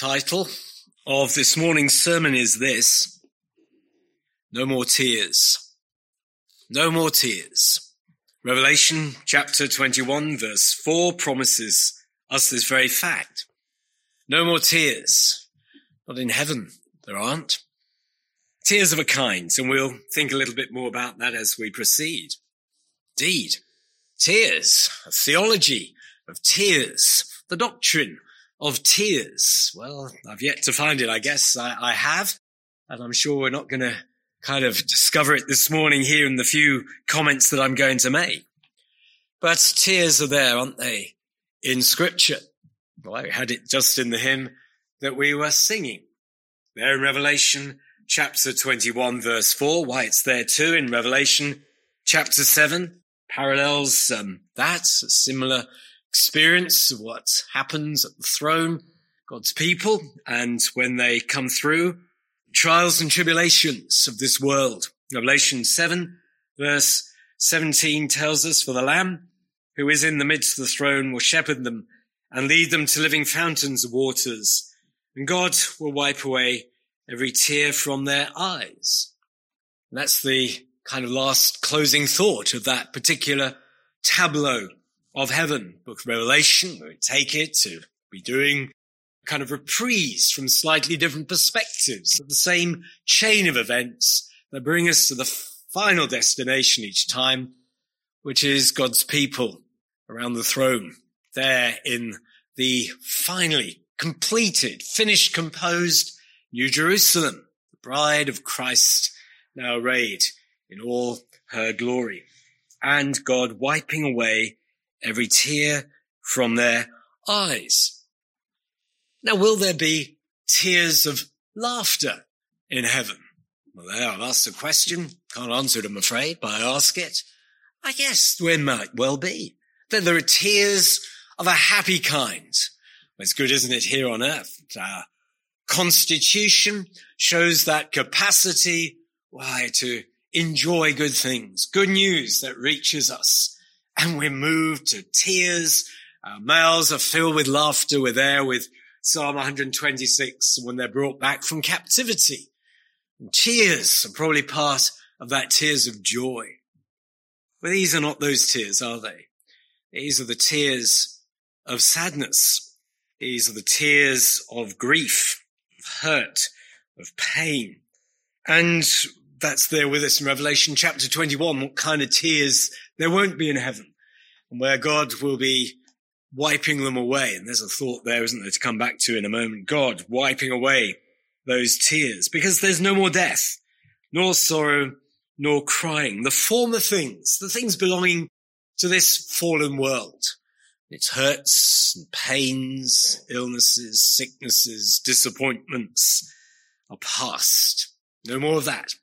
title of this morning's sermon is this No More Tears. No More Tears. Revelation chapter 21 verse 4 promises us this very fact. No more tears. Not in heaven, there aren't. Tears of a kind, and we'll think a little bit more about that as we proceed. Indeed, tears, a theology of tears, the doctrine of tears. Well, I've yet to find it. I guess I, I have. And I'm sure we're not going to kind of discover it this morning here in the few comments that I'm going to make. But tears are there, aren't they? In scripture. Well, I had it just in the hymn that we were singing. There in Revelation chapter 21 verse 4. Why it's there too in Revelation chapter 7 parallels um, that, similar experience what happens at the throne, God's people, and when they come through trials and tribulations of this world. Revelation 7 verse 17 tells us, for the Lamb who is in the midst of the throne will shepherd them and lead them to living fountains of waters. And God will wipe away every tear from their eyes. And that's the kind of last closing thought of that particular tableau of heaven, book of Revelation, we take it to be doing kind of reprise from slightly different perspectives of the same chain of events that bring us to the final destination each time, which is God's people around the throne there in the finally completed, finished, composed New Jerusalem, the bride of Christ now arrayed in all her glory and God wiping away every tear from their eyes. Now, will there be tears of laughter in heaven? Well, there, I've asked a question. Can't answer it, I'm afraid, but I ask it. I guess there might well be. That there are tears of a happy kind. It's good, isn't it, here on earth? Our constitution shows that capacity, why, to enjoy good things, good news that reaches us and we're moved to tears. Our uh, mouths are filled with laughter. We're there with Psalm 126 when they're brought back from captivity. And tears are probably part of that tears of joy. But these are not those tears, are they? These are the tears of sadness. These are the tears of grief, of hurt, of pain. And that's there with us in Revelation chapter 21, what kind of tears there won't be in heaven and where God will be wiping them away. And there's a thought there, isn't there, to come back to in a moment. God wiping away those tears because there's no more death, nor sorrow, nor crying. The former things, the things belonging to this fallen world. Its hurts and pains, illnesses, sicknesses, disappointments are past. No more of that.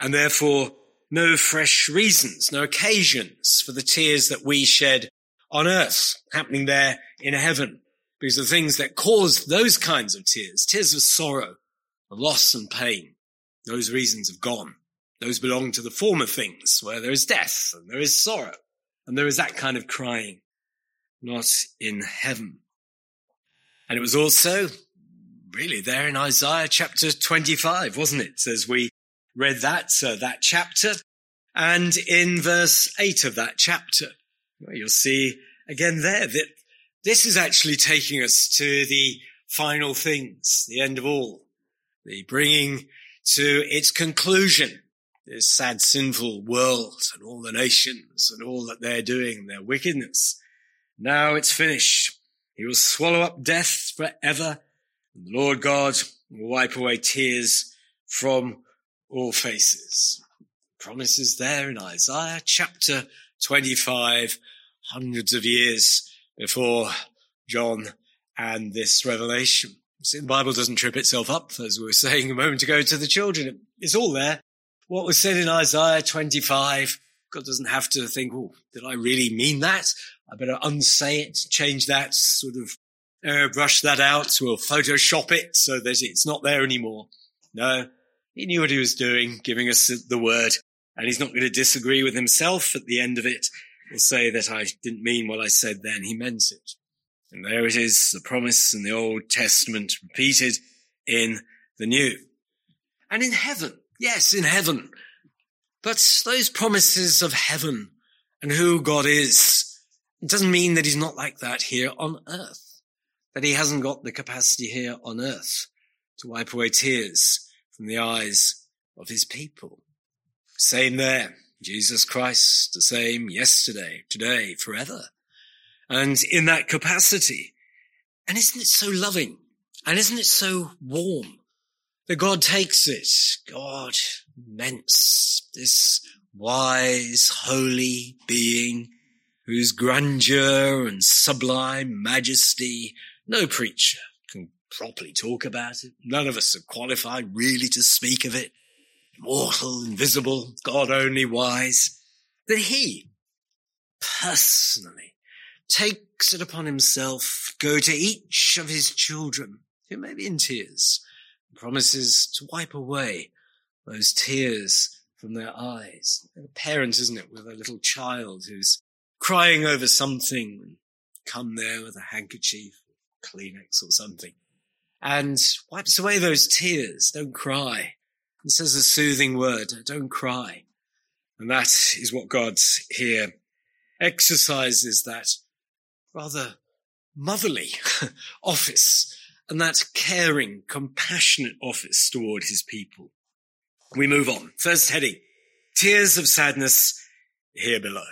And therefore no fresh reasons, no occasions for the tears that we shed on earth happening there in heaven. Because the things that cause those kinds of tears, tears of sorrow, of loss and pain, those reasons have gone. Those belong to the former things where there is death and there is sorrow and there is that kind of crying, not in heaven. And it was also really there in Isaiah chapter 25, wasn't it? As we read that, uh, that chapter. And in verse eight of that chapter, you'll see again there that this is actually taking us to the final things, the end of all, the bringing to its conclusion this sad, sinful world and all the nations and all that they're doing, their wickedness. Now it's finished. He will swallow up death forever. And the Lord God will wipe away tears from all faces. Promises there in Isaiah chapter 25, hundreds of years before John and this revelation. See, the Bible doesn't trip itself up, as we were saying a moment ago to the children. It's all there. What was said in Isaiah 25, God doesn't have to think, oh, did I really mean that? I better unsay it, change that, sort of airbrush that out. We'll Photoshop it so that it's not there anymore. No, he knew what he was doing, giving us the word, and he's not going to disagree with himself at the end of it. He'll say that I didn't mean what I said then. He meant it. And there it is, the promise in the Old Testament repeated in the New. And in heaven, yes, in heaven. But those promises of heaven and who God is, it doesn't mean that he's not like that here on earth, that he hasn't got the capacity here on earth to wipe away tears from the eyes of his people. Same there. Jesus Christ, the same yesterday, today, forever. And in that capacity, and isn't it so loving? And isn't it so warm that God takes it? God immense, this wise, holy being whose grandeur and sublime majesty no preacher properly talk about it. None of us are qualified really to speak of it. Immortal, invisible, God only wise. That he personally takes it upon himself, go to each of his children who may be in tears, promises to wipe away those tears from their eyes. a parent, isn't it, with a little child who's crying over something, come there with a handkerchief, Kleenex or something, and wipes away those tears. Don't cry. And says a soothing word, don't cry. And that is what God here exercises that rather motherly office and that caring, compassionate office toward his people. We move on. First heading, tears of sadness here below.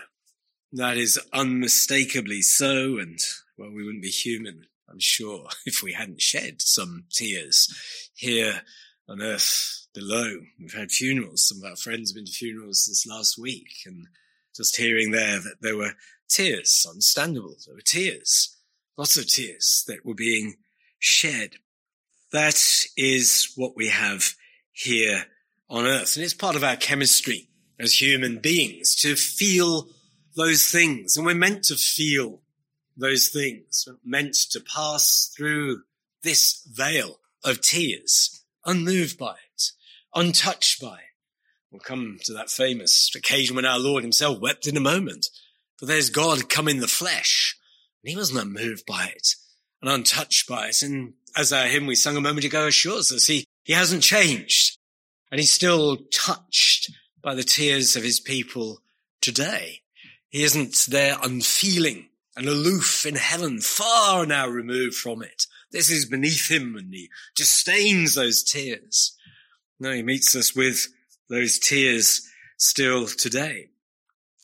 That is unmistakably so, and well, we wouldn't be human, I'm sure, if we hadn't shed some tears here on earth below. We've had funerals. Some of our friends have been to funerals this last week, and just hearing there that there were tears, understandable, there were tears, lots of tears that were being shed. That is what we have here on earth. And it's part of our chemistry as human beings to feel those things. And we're meant to feel those things. Meant to pass through this vale of tears, unmoved by it, untouched by it. We'll come to that famous occasion when our Lord himself wept in a moment. For there's God come in the flesh, and he wasn't unmoved by it and untouched by it. And as our hymn we sung a moment ago assures us, he, he hasn't changed, and he's still touched by the tears of his people today. He isn't there unfeeling and aloof in heaven, far now removed from it. This is beneath him and he disdains those tears. No, he meets us with those tears still today.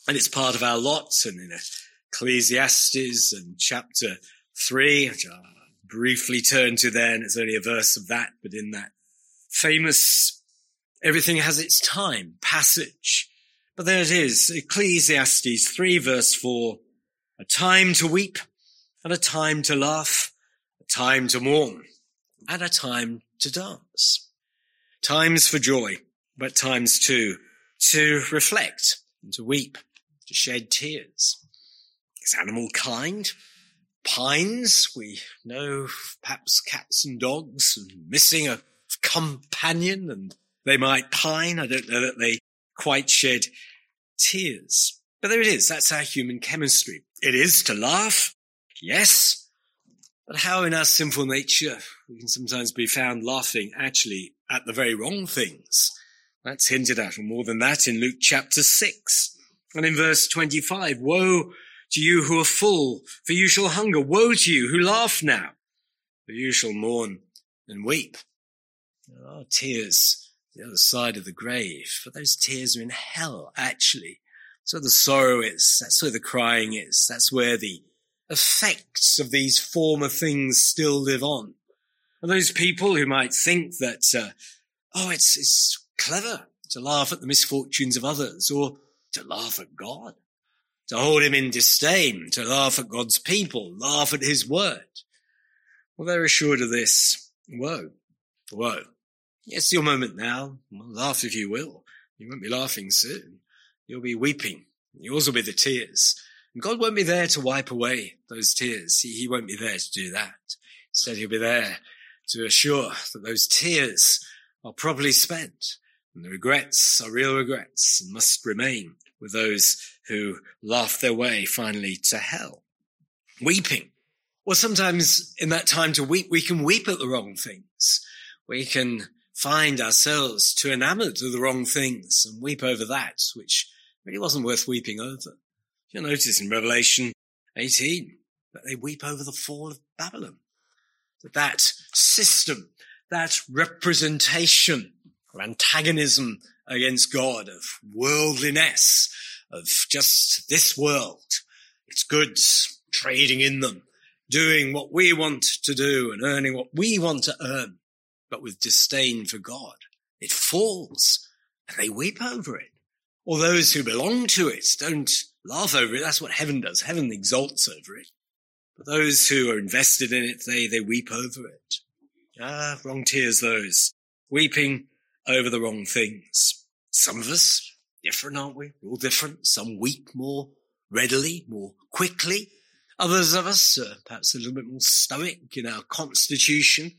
And it's part of our lot and in Ecclesiastes and chapter three, which I'll briefly turn to then. It's only a verse of that, but in that famous everything has its time passage but there it is, Ecclesiastes 3 verse 4, a time to weep and a time to laugh, a time to mourn and a time to dance. Times for joy, but times too to reflect and to weep, to shed tears. Is animal kind? Pines, we know perhaps cats and dogs missing a companion and they might pine. I don't know that they quite shed tears. But there it is. That's our human chemistry. It is to laugh. Yes. But how in our sinful nature we can sometimes be found laughing actually at the very wrong things. That's hinted at, and more than that in Luke chapter 6. And in verse 25, woe to you who are full, for you shall hunger. Woe to you who laugh now, for you shall mourn and weep. There are tears the other side of the grave. But those tears are in hell, actually. That's where the sorrow is. That's where the crying is. That's where the effects of these former things still live on. And those people who might think that, uh, oh, it's, it's clever to laugh at the misfortunes of others or to laugh at God, to hold him in disdain, to laugh at God's people, laugh at his word. Well, they're assured of this. Woe, woe. It's your moment now. Well, laugh if you will. You won't be laughing soon. You'll be weeping. Yours will be the tears. And God won't be there to wipe away those tears. He, he won't be there to do that. Instead, he'll be there to assure that those tears are properly spent and the regrets are real regrets and must remain with those who laugh their way finally to hell. Weeping Well, sometimes in that time to weep, we can weep at the wrong things. We can find ourselves too enamored of the wrong things and weep over that, which really wasn't worth weeping over. You'll notice in Revelation 18 that they weep over the fall of Babylon. That that system, that representation of antagonism against God, of worldliness, of just this world, its goods, trading in them, doing what we want to do and earning what we want to earn, but with disdain for God. It falls and they weep over it. Or those who belong to it don't laugh over it. That's what heaven does. Heaven exalts over it. But those who are invested in it, they, they weep over it. Ah, wrong tears those. Weeping over the wrong things. Some of us, different, aren't we? We're all different. Some weep more readily, more quickly. Others of us are perhaps a little bit more stoic in our constitution.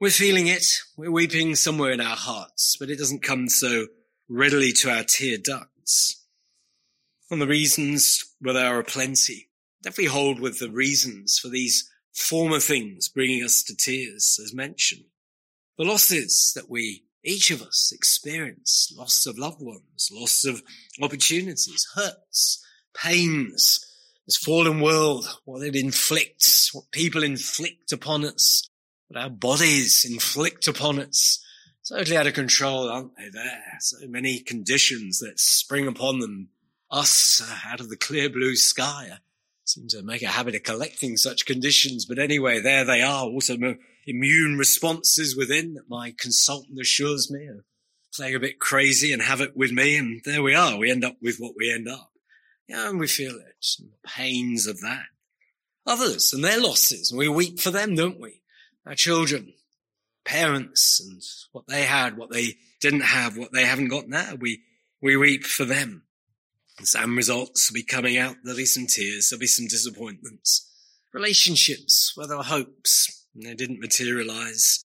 We're feeling it. We're weeping somewhere in our hearts, but it doesn't come so readily to our tear ducts. And the reasons, well, there are plenty. Definitely hold with the reasons for these former things bringing us to tears, as mentioned. The losses that we, each of us, experience, loss of loved ones, loss of opportunities, hurts, pains, this fallen world, what it inflicts, what people inflict upon us, what our bodies inflict upon us. Totally out of control, aren't they there? So many conditions that spring upon them, us uh, out of the clear blue sky. I seem to make a habit of collecting such conditions, but anyway, there they are. Also immune responses within that my consultant assures me are playing a bit crazy and have it with me. And there we are. We end up with what we end up. Yeah, and we feel it, and the pains of that. Others and their losses, and we weep for them, don't we? Our children, parents, and what they had, what they didn't have, what they haven't got now. We, we weep for them. Some results will be coming out. There'll be some tears. There'll be some disappointments. Relationships where there were hopes and they didn't materialize.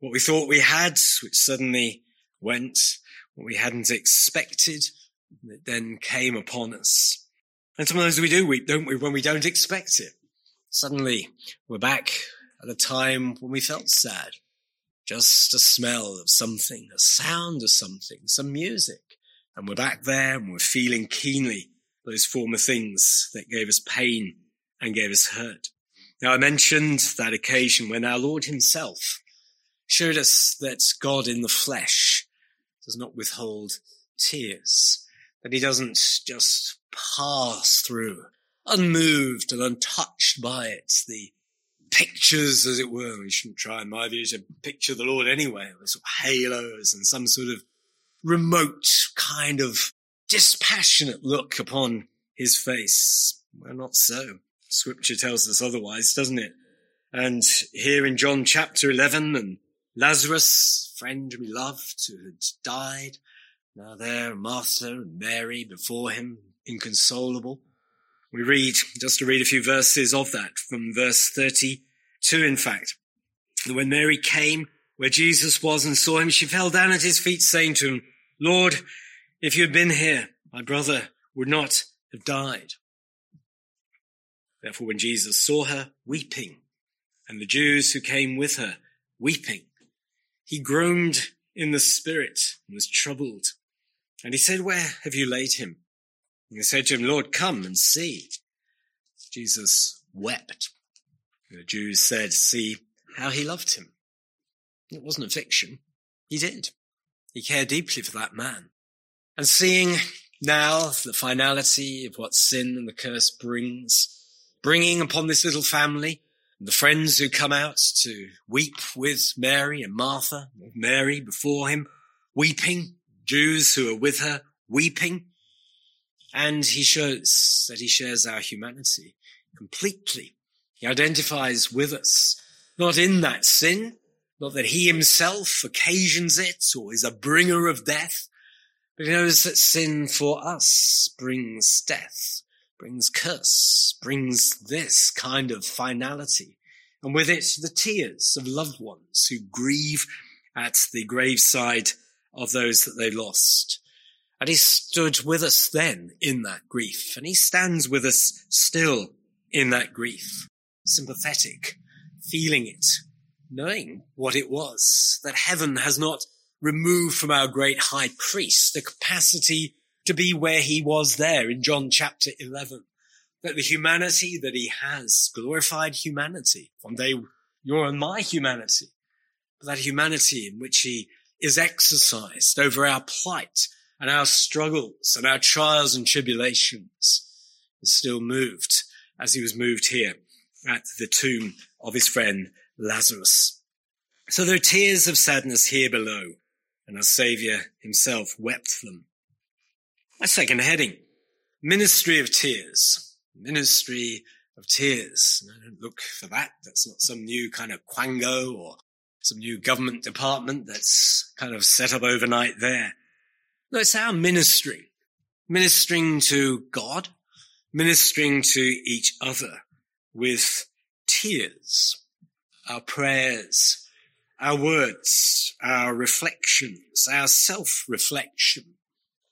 What we thought we had, which suddenly went. What we hadn't expected, that then came upon us. And sometimes we do weep, don't we, when we don't expect it. Suddenly we're back at a time when we felt sad. Just a smell of something, a sound of something, some music. And we're back there and we're feeling keenly those former things that gave us pain and gave us hurt. Now I mentioned that occasion when our Lord himself showed us that God in the flesh does not withhold tears, that he doesn't just pass through, unmoved and untouched by it. The pictures, as it were, we shouldn't try, in my view, to picture the Lord anyway, with sort of halos and some sort of remote kind of dispassionate look upon his face. Well, not so. Scripture tells us otherwise, doesn't it? And here in John chapter 11 and Lazarus, friend we loved who had died, now there Martha and Mary before him, inconsolable. We read, just to read a few verses of that, from verse 32, in fact. When Mary came where Jesus was and saw him, she fell down at his feet, saying to him, Lord, if you had been here, my brother would not have died. Therefore, when Jesus saw her weeping, and the Jews who came with her weeping, he groaned in the spirit and was troubled. And he said, Where have you laid him? They said to him, Lord, come and see. Jesus wept. The Jews said, see how he loved him. It wasn't a fiction. He did. He cared deeply for that man. And seeing now the finality of what sin and the curse brings, bringing upon this little family, the friends who come out to weep with Mary and Martha, Mary before him, weeping, Jews who are with her, weeping, and he shows that he shares our humanity completely. He identifies with us, not in that sin, not that he himself occasions it or is a bringer of death, but he knows that sin for us brings death, brings curse, brings this kind of finality. And with it, the tears of loved ones who grieve at the graveside of those that they lost. And he stood with us then in that grief, and he stands with us still in that grief. sympathetic, feeling it, knowing what it was, that heaven has not removed from our great high priest the capacity to be where he was there in John chapter 11. That the humanity that he has, glorified humanity, one day you're in my humanity, but that humanity in which he is exercised over our plight and our struggles and our trials and tribulations is still moved as he was moved here at the tomb of his friend Lazarus. So there are tears of sadness here below, and our Saviour himself wept them. My second heading, Ministry of Tears. Ministry of Tears. I don't look for that. That's not some new kind of quango or some new government department that's kind of set up overnight there. No, it's our ministry. Ministering to God, ministering to each other with tears, our prayers, our words, our reflections, our self-reflection,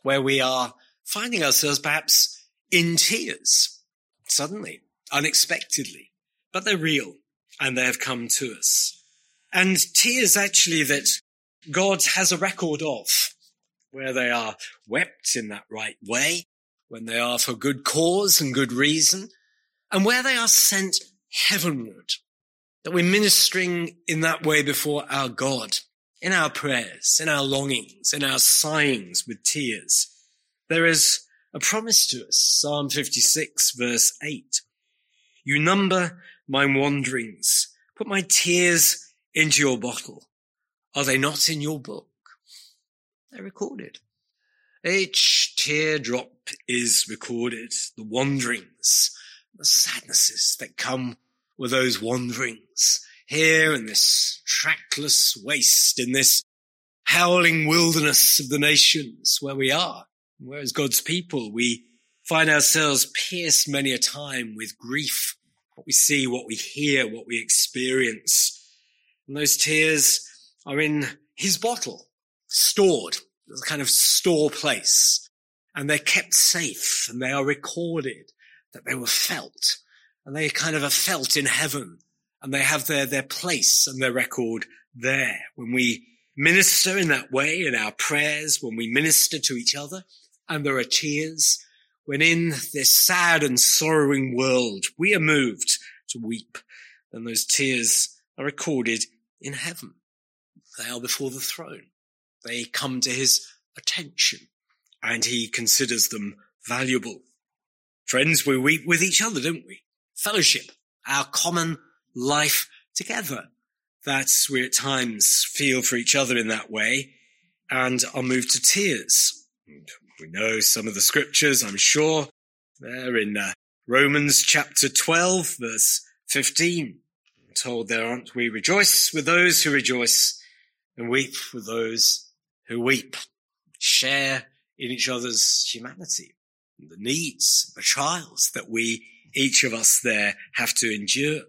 where we are finding ourselves perhaps in tears. Suddenly, unexpectedly, but they're real. And they have come to us. And tears actually that God has a record of where they are wept in that right way, when they are for good cause and good reason, and where they are sent heavenward, that we're ministering in that way before our God, in our prayers, in our longings, in our sighings with tears. There is a promise to us, Psalm 56 verse 8. You number my wanderings, put my tears into your bottle. Are they not in your book? They're recorded. Each teardrop is recorded, the wanderings, the sadnesses that come with those wanderings here in this trackless waste, in this howling wilderness of the nations where we are, where as God's people, we find ourselves pierced many a time with grief, what we see, what we hear, what we experience. And those tears are in his bottle, stored, a kind of store place. And they're kept safe and they are recorded that they were felt and they kind of are felt in heaven and they have their, their place and their record there. When we minister in that way in our prayers, when we minister to each other and there are tears, when in this sad and sorrowing world we are moved to weep, then those tears are recorded in heaven. They are before the throne. They come to his attention and he considers them valuable. Friends, we weep with each other, don't we? Fellowship, our common life together. That's we at times feel for each other in that way and are moved to tears. We know some of the scriptures, I'm sure. There in uh, Romans chapter 12, verse 15. I'm told there aren't we rejoice with those who rejoice and weep with those who weep. Share in each other's humanity, the needs, the trials that we, each of us there, have to endure.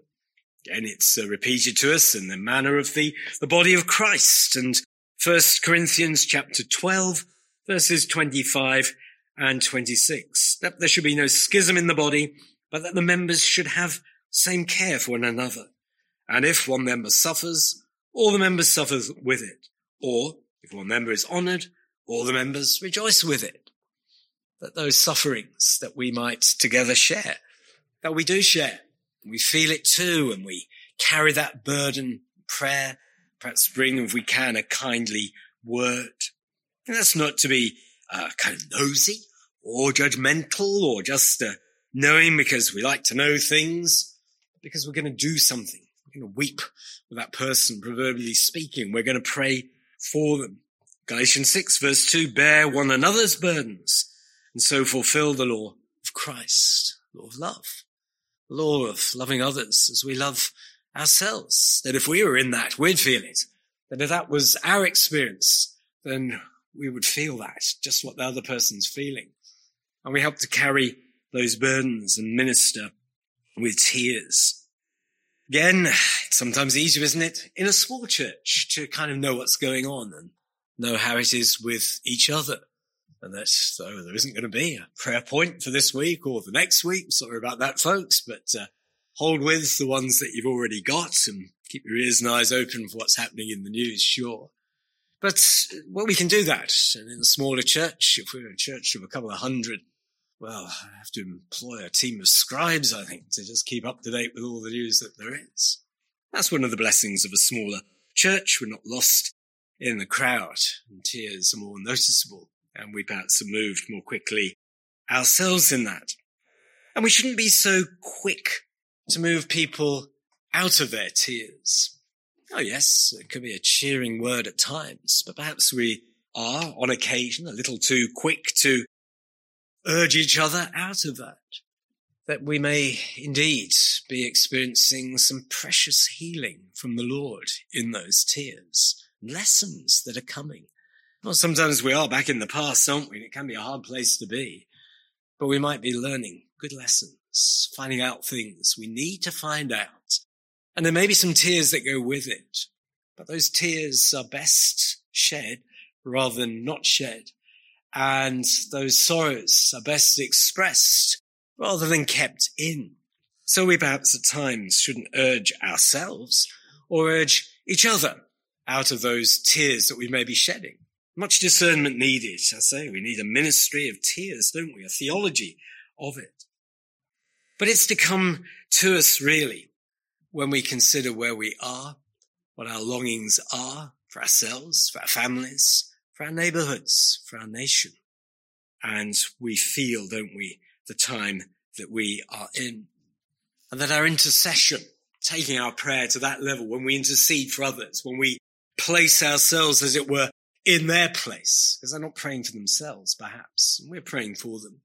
Again, it's uh, repeated to us in the manner of the, the body of Christ. And First Corinthians chapter 12, verses 25 and 26. That there should be no schism in the body, but that the members should have same care for one another. And if one member suffers, all the members suffer with it. Or if one member is honored, all the members rejoice with it. That those sufferings that we might together share, that we do share, we feel it too, and we carry that burden, prayer, perhaps bring, if we can, a kindly word. And that's not to be uh, kind of nosy or judgmental or just uh, knowing because we like to know things, because we're going to do something. We're going to weep with that person, proverbially speaking. We're going to pray for them. Galatians 6 verse 2, bear one another's burdens and so fulfill the law of Christ, law of love, law of loving others as we love ourselves. That if we were in that, we'd feel it. That if that was our experience, then we would feel that, just what the other person's feeling. And we help to carry those burdens and minister with tears. Again, it's sometimes easier, isn't it, in a small church to kind of know what's going on and know how it is with each other. And that's so there isn't going to be a prayer point for this week or the next week. Sorry about that, folks, but uh, hold with the ones that you've already got and keep your ears and eyes open for what's happening in the news, sure. But, well, we can do that. And in a smaller church, if we're a church of a couple of hundred, well, I have to employ a team of scribes, I think, to just keep up to date with all the news that there is. That's one of the blessings of a smaller church. We're not lost in the crowd and tears are more noticeable and we perhaps are moved more quickly ourselves in that. And we shouldn't be so quick to move people out of their tears. Oh yes, it could be a cheering word at times, but perhaps we are on occasion a little too quick to urge each other out of that. That we may indeed be experiencing some precious healing from the Lord in those tears, lessons that are coming. Well, sometimes we are back in the past, aren't we? It can be a hard place to be, but we might be learning good lessons, finding out things we need to find out. And there may be some tears that go with it, but those tears are best shed rather than not shed. And those sorrows are best expressed rather than kept in. So we perhaps at times shouldn't urge ourselves or urge each other out of those tears that we may be shedding. Much discernment needed. I say we need a ministry of tears, don't we? A theology of it. But it's to come to us really when we consider where we are, what our longings are for ourselves, for our families, for our neighborhoods, for our nation. And we feel, don't we, the time that we are in. And that our intercession, taking our prayer to that level, when we intercede for others, when we place ourselves, as it were, in their place, because they're not praying for themselves, perhaps, and we're praying for them.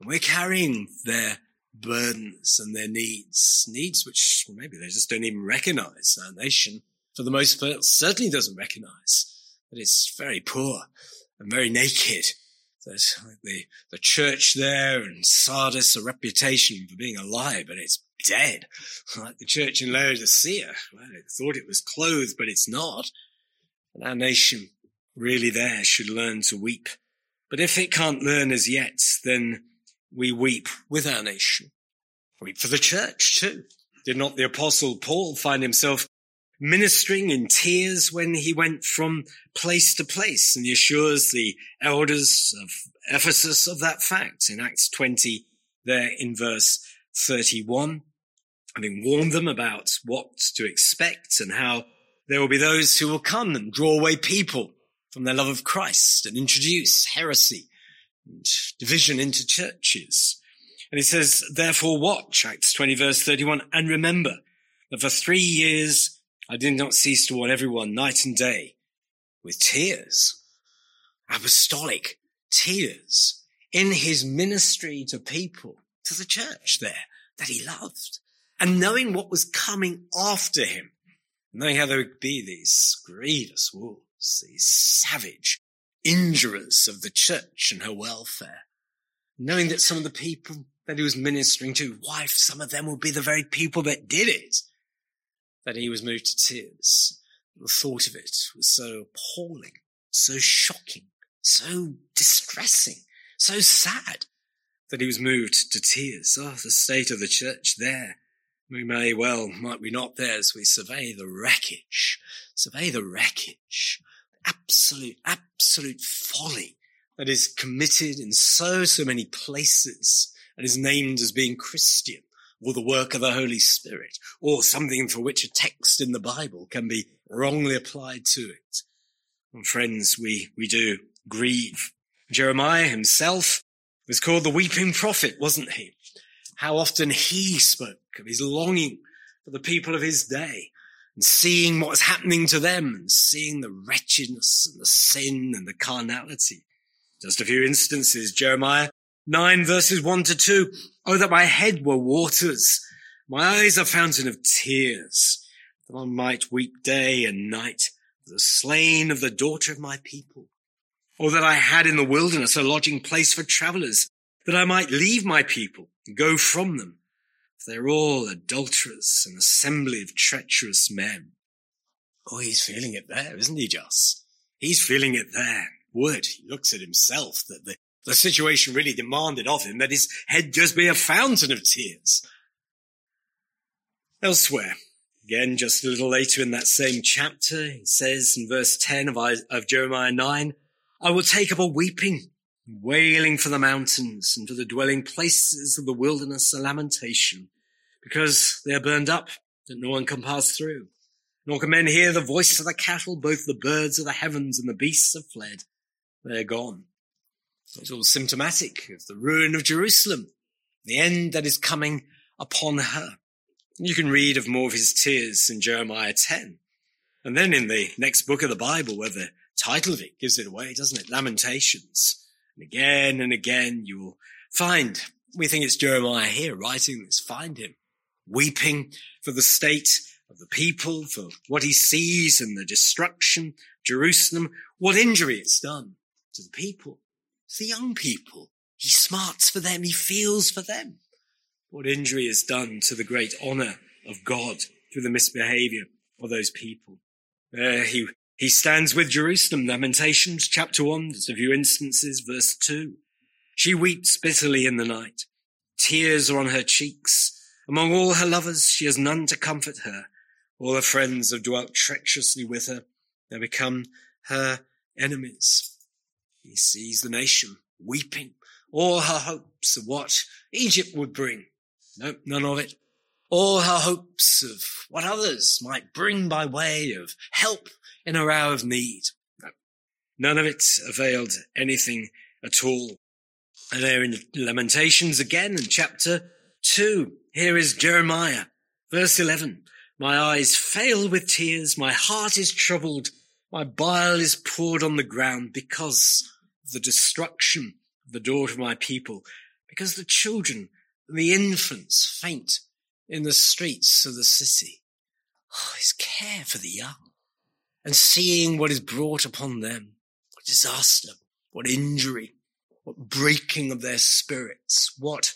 And we're carrying their burdens and their needs, needs which maybe they just don't even recognize. Our nation, for the most part, certainly doesn't recognize it's very poor and very naked. That the, the church there and Sardis a reputation for being alive, but it's dead. Like the church in Laodicea, well, it thought it was clothed, but it's not. And our nation really there should learn to weep. But if it can't learn as yet, then we weep with our nation. Weep for the church too. Did not the apostle Paul find himself ministering in tears when he went from place to place and he assures the elders of Ephesus of that fact in Acts 20 there in verse 31, having warned them about what to expect and how there will be those who will come and draw away people from their love of Christ and introduce heresy and division into churches. And he says, therefore watch, Acts 20 verse 31, and remember that for three years I did not cease to warn everyone night and day with tears, apostolic tears in his ministry to people, to the church there that he loved. And knowing what was coming after him, knowing how there would be these grievous wolves, these savage injurers of the church and her welfare, knowing that some of the people that he was ministering to, wife, some of them would be the very people that did it, that he was moved to tears. The thought of it was so appalling, so shocking, so distressing, so sad that he was moved to tears. Oh, the state of the church there. We may well, might we not there as we survey the wreckage, survey the wreckage absolute, absolute folly that is committed in so, so many places and is named as being Christian or the work of the Holy Spirit or something for which a text in the Bible can be wrongly applied to it. And friends, we, we do grieve. Jeremiah himself was called the weeping prophet, wasn't he? How often he spoke of his longing for the people of his day and seeing what was happening to them and seeing the wretchedness and the sin and the carnality. Just a few instances, Jeremiah 9 verses 1 to 2. Oh, that my head were waters, my eyes a fountain of tears, that I might weep day and night for the slain of the daughter of my people. Or that I had in the wilderness a lodging place for travelers, that I might leave my people and go from them For they're all adulterers, an assembly of treacherous men. Oh, he's feeling it there, isn't he, Joss? He's feeling it there. Would he looks at himself that the, the situation really demanded of him that his head just be a fountain of tears. Elsewhere, again, just a little later in that same chapter, he says in verse 10 of, of Jeremiah 9, I will take up a weeping, wailing for the mountains and for the dwelling places of the wilderness, a lamentation, because they are burned up that no one can pass through. Nor can men hear the voice of the cattle, both the birds of the heavens and the beasts have fled. They are gone. It's all symptomatic of the ruin of Jerusalem, the end that is coming upon her. You can read of more of his tears in Jeremiah 10. And then in the next book of the Bible, where the title of it gives it away, doesn't it? Lamentations. And again and again, you will find, we think it's Jeremiah here writing this, find him weeping for the state of the people, for what he sees and the destruction, Jerusalem, what injury it's done to the people, the young people. He smarts for them. He feels for them. What injury is done to the great honor of God through the misbehavior of those people. He, he stands with Jerusalem. Lamentations chapter one. There's a few instances. Verse two. She weeps bitterly in the night. Tears are on her cheeks. Among all her lovers, she has none to comfort her. All her friends have dwelt treacherously with her. They become her enemies. He sees the nation weeping, all her hopes of what Egypt would bring. No, none of it. All her hopes of what others might bring by way of help in her hour of need. No, none of it availed anything at all. And there in Lamentations again in chapter two, here is Jeremiah, verse 11. My eyes fail with tears. My heart is troubled. My bile is poured on the ground because the destruction of the daughter of my people, because the children and the infants faint in the streets of the city. Oh, his care for the young and seeing what is brought upon them, what disaster, what injury, what breaking of their spirits, what,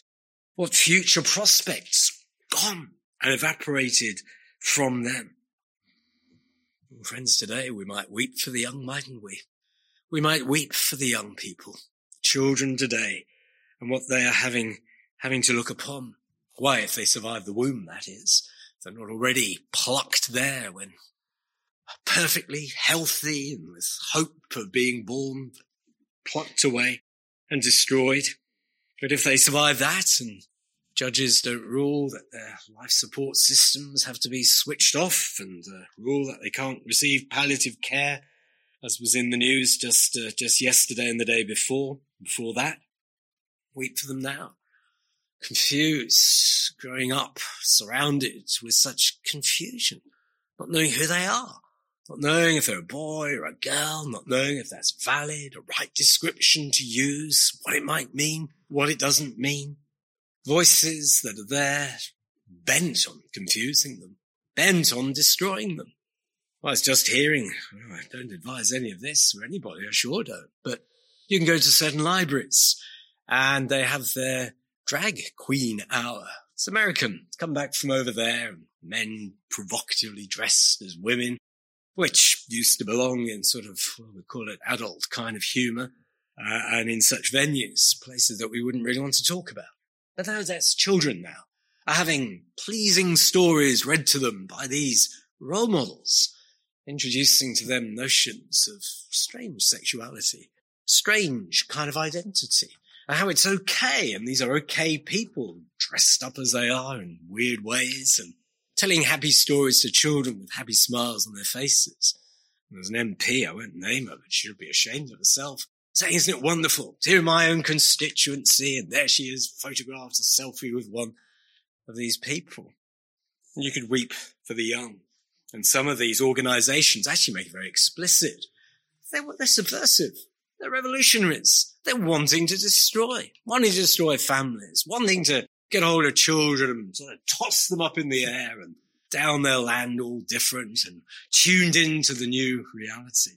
what future prospects gone and evaporated from them. Friends, today we might weep for the young, mightn't we? We might weep for the young people, children today, and what they are having, having to look upon. Why, if they survive the womb, that is, they're not already plucked there when perfectly healthy and with hope of being born, plucked away and destroyed. But if they survive that and Judges don't rule that their life support systems have to be switched off and uh, rule that they can't receive palliative care, as was in the news just uh, just yesterday and the day before. Before that, weep for them now. Confused, growing up, surrounded with such confusion, not knowing who they are, not knowing if they're a boy or a girl, not knowing if that's valid, a right description to use, what it might mean, what it doesn't mean voices that are there bent on confusing them, bent on destroying them. I was just hearing, I don't advise any of this for anybody, I sure don't, but you can go to certain libraries and they have their drag queen hour. It's American. It's come back from over there, men provocatively dressed as women, which used to belong in sort of, what we call it, adult kind of humor, uh, and in such venues, places that we wouldn't really want to talk about. But those that's children now are having pleasing stories read to them by these role models, introducing to them notions of strange sexuality, strange kind of identity, and how it's okay, and these are okay people dressed up as they are in weird ways, and telling happy stories to children with happy smiles on their faces. There's an MP, I won't name her, but she should be ashamed of herself, saying, isn't it wonderful? Here in my own constituency, and there she is, photographed a selfie with one of these people. And you could weep for the young. And some of these organizations actually make it very explicit. They're, they're subversive. They're revolutionaries. They're wanting to destroy, wanting to destroy families, wanting to get hold of children and sort of toss them up in the air and down their land all different and tuned into the new reality.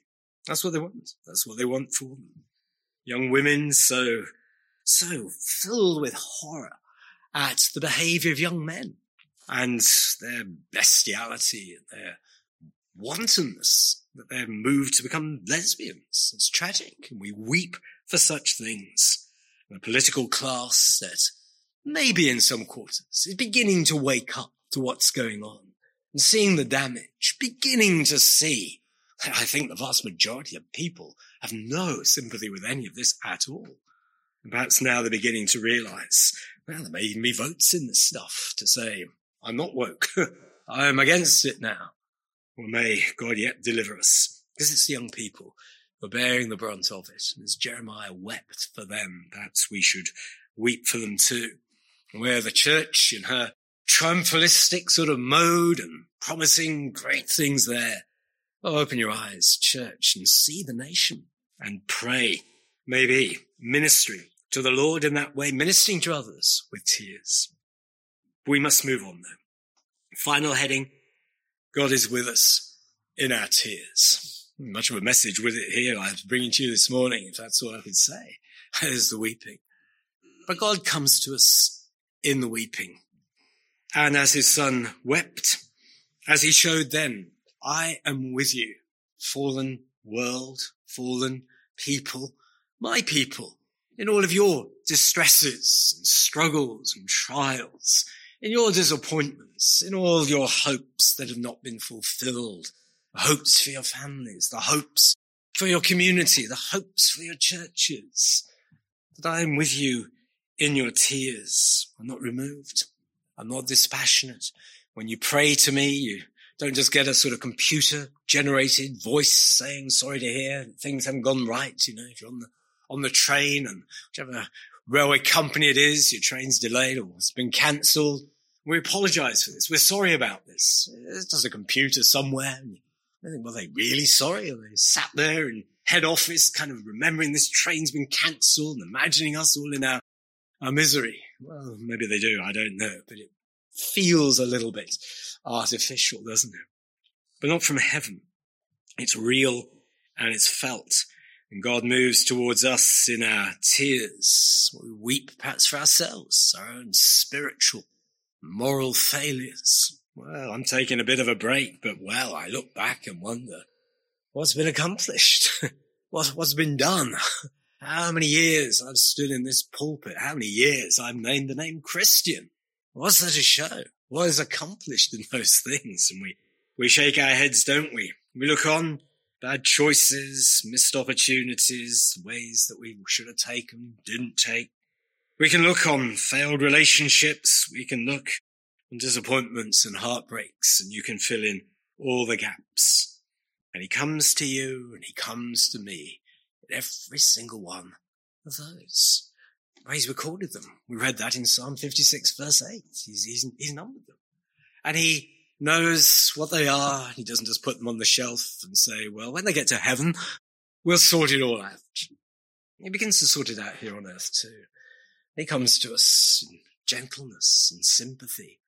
That's what they want. That's what they want for them young women so, so filled with horror at the behavior of young men and their bestiality, their wantonness, that they're moved to become lesbians. It's tragic, and we weep for such things. A political class that maybe in some quarters is beginning to wake up to what's going on and seeing the damage, beginning to see. I think the vast majority of people have no sympathy with any of this at all. And perhaps now they're beginning to realize, well, there may even be votes in this stuff to say, I'm not woke. I am against it now. Or may God yet deliver us. Because it's the young people who are bearing the brunt of it. And as Jeremiah wept for them, perhaps we should weep for them too. Where the church in her triumphalistic sort of mode and promising great things there. Oh, open your eyes, church, and see the nation and pray. Maybe ministry to the Lord in that way, ministering to others with tears. We must move on though. Final heading. God is with us in our tears. Much of a message with it here I was bringing to you this morning, if that's all I could say. There's the weeping. But God comes to us in the weeping. And as his son wept, as he showed them, I am with you, fallen world, fallen people, my people, in all of your distresses and struggles and trials, in your disappointments, in all your hopes that have not been fulfilled, the hopes for your families, the hopes for your community, the hopes for your churches, that I am with you in your tears. I'm not removed. I'm not dispassionate. When you pray to me, you don't just get a sort of computer generated voice saying sorry to hear things haven't gone right. You know, if you're on the, on the train and whichever railway company it is, your train's delayed or it's been cancelled. We apologize for this. We're sorry about this. There's just a computer somewhere. I think, well, they really sorry? Or they sat there in head office kind of remembering this train's been cancelled and imagining us all in our, our misery. Well, maybe they do. I don't know, but it feels a little bit artificial, doesn't it? But not from heaven. It's real and it's felt. And God moves towards us in our tears. We weep perhaps for ourselves, our own spiritual, moral failures. Well, I'm taking a bit of a break, but well, I look back and wonder what's been accomplished? what, what's been done? How many years I've stood in this pulpit? How many years I've named the name Christian? What's there to show? What is accomplished in those things? And we, we shake our heads, don't we? We look on bad choices, missed opportunities, ways that we should have taken, didn't take. We can look on failed relationships. We can look on disappointments and heartbreaks and you can fill in all the gaps. And he comes to you and he comes to me in every single one of those. He's recorded them. We read that in Psalm 56 verse 8. He's, he's, he's numbered them. And he knows what they are. He doesn't just put them on the shelf and say, well, when they get to heaven, we'll sort it all out. He begins to sort it out here on earth too. He comes to us in gentleness and sympathy.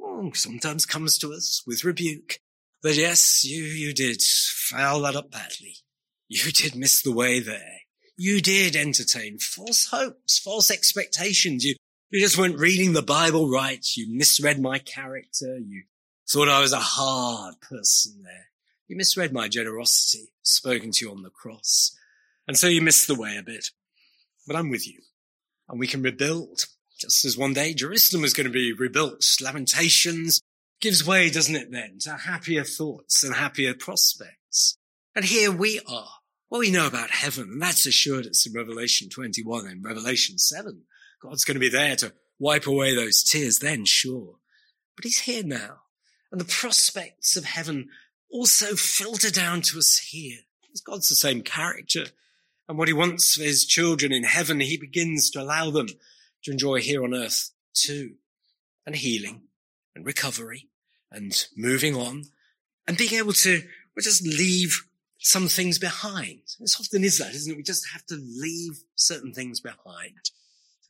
Oh, sometimes comes to us with rebuke But yes, you, you did foul that up badly. You did miss the way there. You did entertain false hopes, false expectations. You, you just weren't reading the Bible right. You misread my character. You thought I was a hard person there. You misread my generosity spoken to you on the cross. And so you missed the way a bit. But I'm with you and we can rebuild just as one day Jerusalem is going to be rebuilt. Lamentations gives way, doesn't it then, to happier thoughts and happier prospects. And here we are. Well, we know about heaven, and that's assured us in Revelation 21 and Revelation 7. God's going to be there to wipe away those tears then, sure. But he's here now. And the prospects of heaven also filter down to us here. God's the same character. And what he wants for his children in heaven, he begins to allow them to enjoy here on earth too. And healing and recovery and moving on and being able to well, just leave some things behind. It's often is that, isn't it? We just have to leave certain things behind.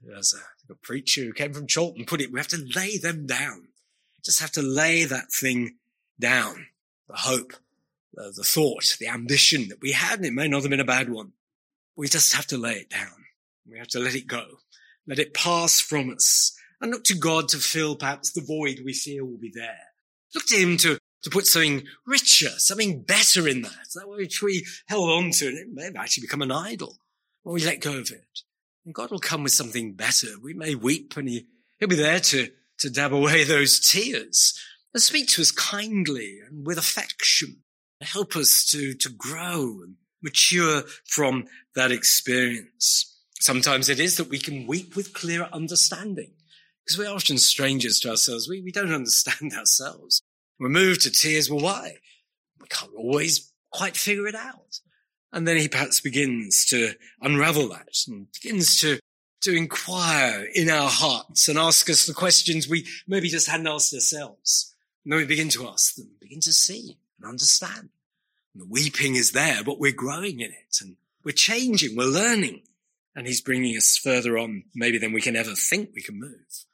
There's a, a preacher who came from Chorlton put it, we have to lay them down just have to lay that thing down. The hope, the, the thought, the ambition that we had, and it may not have been a bad one. We just have to lay it down. We have to let it go. Let it pass from us and look to God to fill perhaps the void we feel will be there. Look to Him to, to put something richer, something better in that, that which we held on to, and it may actually become an idol when we let go of it. And God will come with something better. We may weep and he, He'll be there to to dab away those tears and speak to us kindly and with affection. Help us to, to grow and mature from that experience. Sometimes it is that we can weep with clearer understanding because we're often strangers to ourselves. We, we don't understand ourselves. We're moved to tears. Well, why? We can't always quite figure it out. And then he perhaps begins to unravel that and begins to, to inquire in our hearts and ask us the questions we maybe just hadn't asked ourselves. And then we begin to ask them, begin to see and understand. And the weeping is there, but we're growing in it and we're changing, we're learning. And he's bringing us further on, maybe than we can ever think we can move.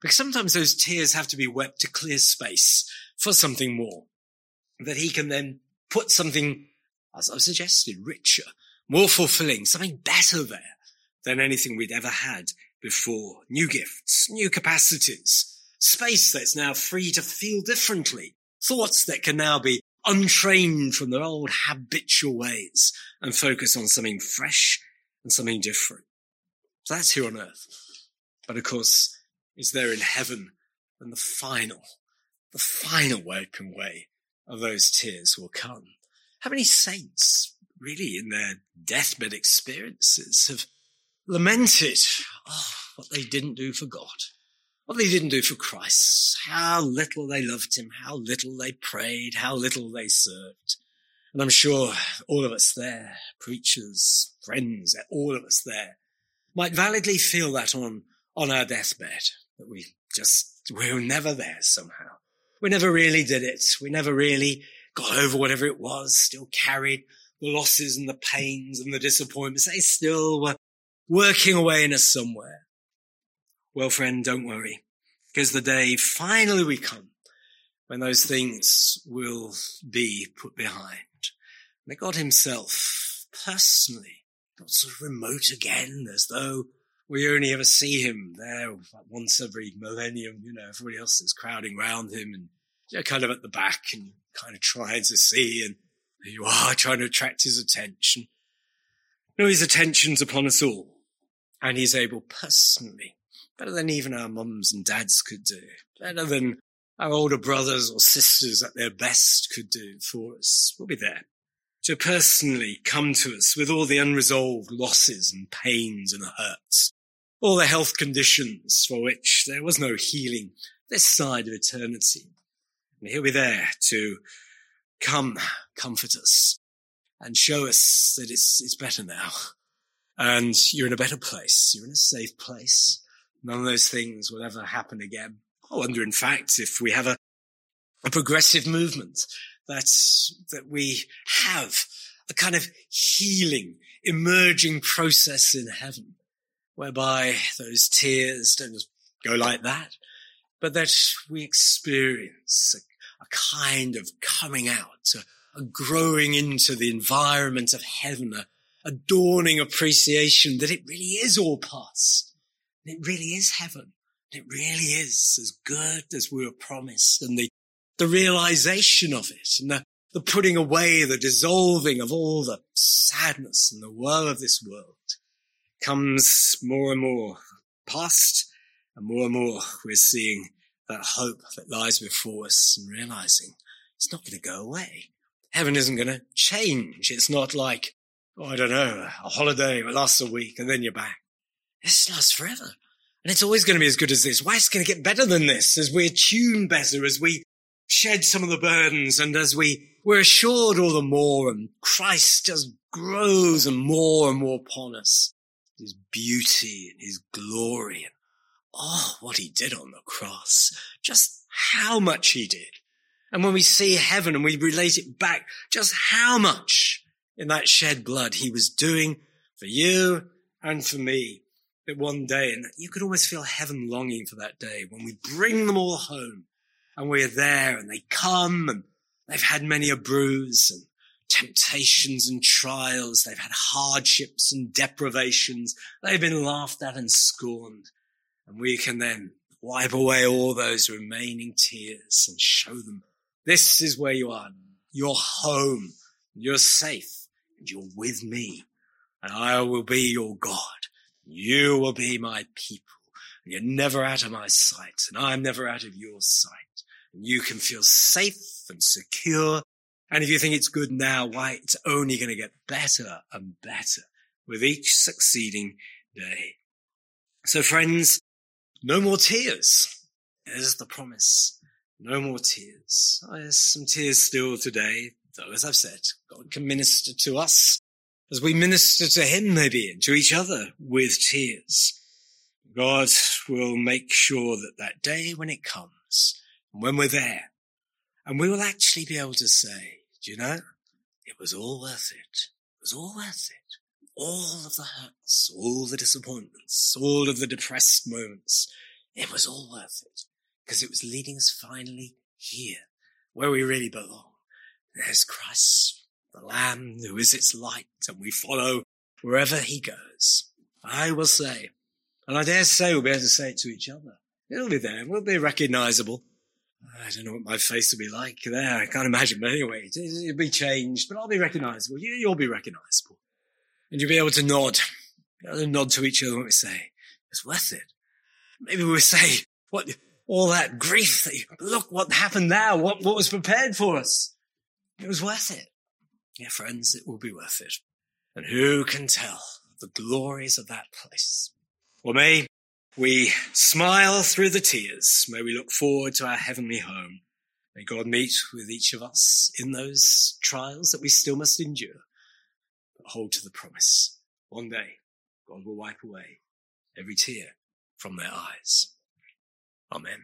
Because sometimes those tears have to be wept to clear space for something more that he can then put something, as I've suggested, richer, more fulfilling, something better there than anything we'd ever had before. New gifts, new capacities, space that's now free to feel differently, thoughts that can now be untrained from their old habitual ways and focus on something fresh and something different. So that's here on earth. But of course, is there in heaven and the final, the final wiping away of those tears will come. How many saints really in their deathbed experiences have lamented oh, what they didn't do for God, what they didn't do for Christ, how little they loved him, how little they prayed, how little they served. And I'm sure all of us there, preachers, friends, all of us there, might validly feel that on, on our deathbed, that we just, we were never there somehow. We never really did it. We never really got over whatever it was, still carried the losses and the pains and the disappointments. They still were working away in us somewhere. Well, friend, don't worry, because the day finally we come when those things will be put behind. May God himself personally, not sort of remote again, as though we only ever see him there once every millennium. You know, everybody else is crowding round him and you know, kind of at the back and kind of trying to see. And you are trying to attract his attention. No, his attention's upon us all. And he's able personally, better than even our mums and dads could do, better than our older brothers or sisters at their best could do for us. We'll be there to personally come to us with all the unresolved losses and pains and hurts all the health conditions for which there was no healing this side of eternity. And he'll be there to come comfort us and show us that it's, it's better now. And you're in a better place. You're in a safe place. None of those things will ever happen again. I wonder, in fact, if we have a, a progressive movement that, that we have a kind of healing, emerging process in heaven whereby those tears don't just go like that, but that we experience a, a kind of coming out, a, a, growing into the environment of heaven, a, a dawning appreciation that it really is all past. It really is heaven. It really is as good as we were promised and the, the realization of it and the, the putting away, the dissolving of all the sadness and the woe of this world comes more and more past and more and more we're seeing that hope that lies before us and realizing it's not going to go away. Heaven isn't going to change. It's not like, oh, I don't know, a holiday that lasts a week and then you're back. This lasts forever. And it's always going to be as good as this. Why it's going to get better than this as we attune better, as we shed some of the burdens and as we, we're assured all the more and Christ just grows and more and more upon us his beauty and his glory and oh, what he did on the cross, just how much he did. And when we see heaven and we relate it back, just how much in that shed blood he was doing for you and for me. That one day, and you could almost feel heaven longing for that day when we bring them all home and we're there and they come and they've had many a bruise and temptations and trials. They've had hardships and deprivations. They've been laughed at and scorned. And we can then wipe away all those remaining tears and show them this is where you are. You're home. You're safe and you're with me and I will be your God. You will be my people and you're never out of my sight, and I'm never out of your sight. And you can feel safe and secure. And if you think it's good now, why, it's only going to get better and better with each succeeding day. So friends, no more tears. There's the promise. No more tears. Oh, there's some tears still today, though, as I've said, God can minister to us as we minister to him, maybe, and to each other with tears. God will make sure that that day when it comes, when we're there, and we will actually be able to say, do you know, it was all worth it. It was all worth it. All of the hurts, all the disappointments, all of the depressed moments. It was all worth it because it was leading us finally here where we really belong. There's Christ the Lamb who is its light, and we follow wherever he goes. I will say, and I dare say we'll be able to say it to each other. It'll be there. We'll be recognizable. I don't know what my face will be like there. I can't imagine, but anyway, it'll be changed, but I'll be recognizable. You, will be recognizable. And you'll be able to nod, able to nod to each other when we say, it's worth it. Maybe we'll say, what, all that grief that you, look what happened now, what, what was prepared for us. It was worth it. Yeah, friends, it will be worth it. And who can tell the glories of that place? Well, may we smile through the tears. May we look forward to our heavenly home. May God meet with each of us in those trials that we still must endure. But hold to the promise. One day, God will wipe away every tear from their eyes. Amen.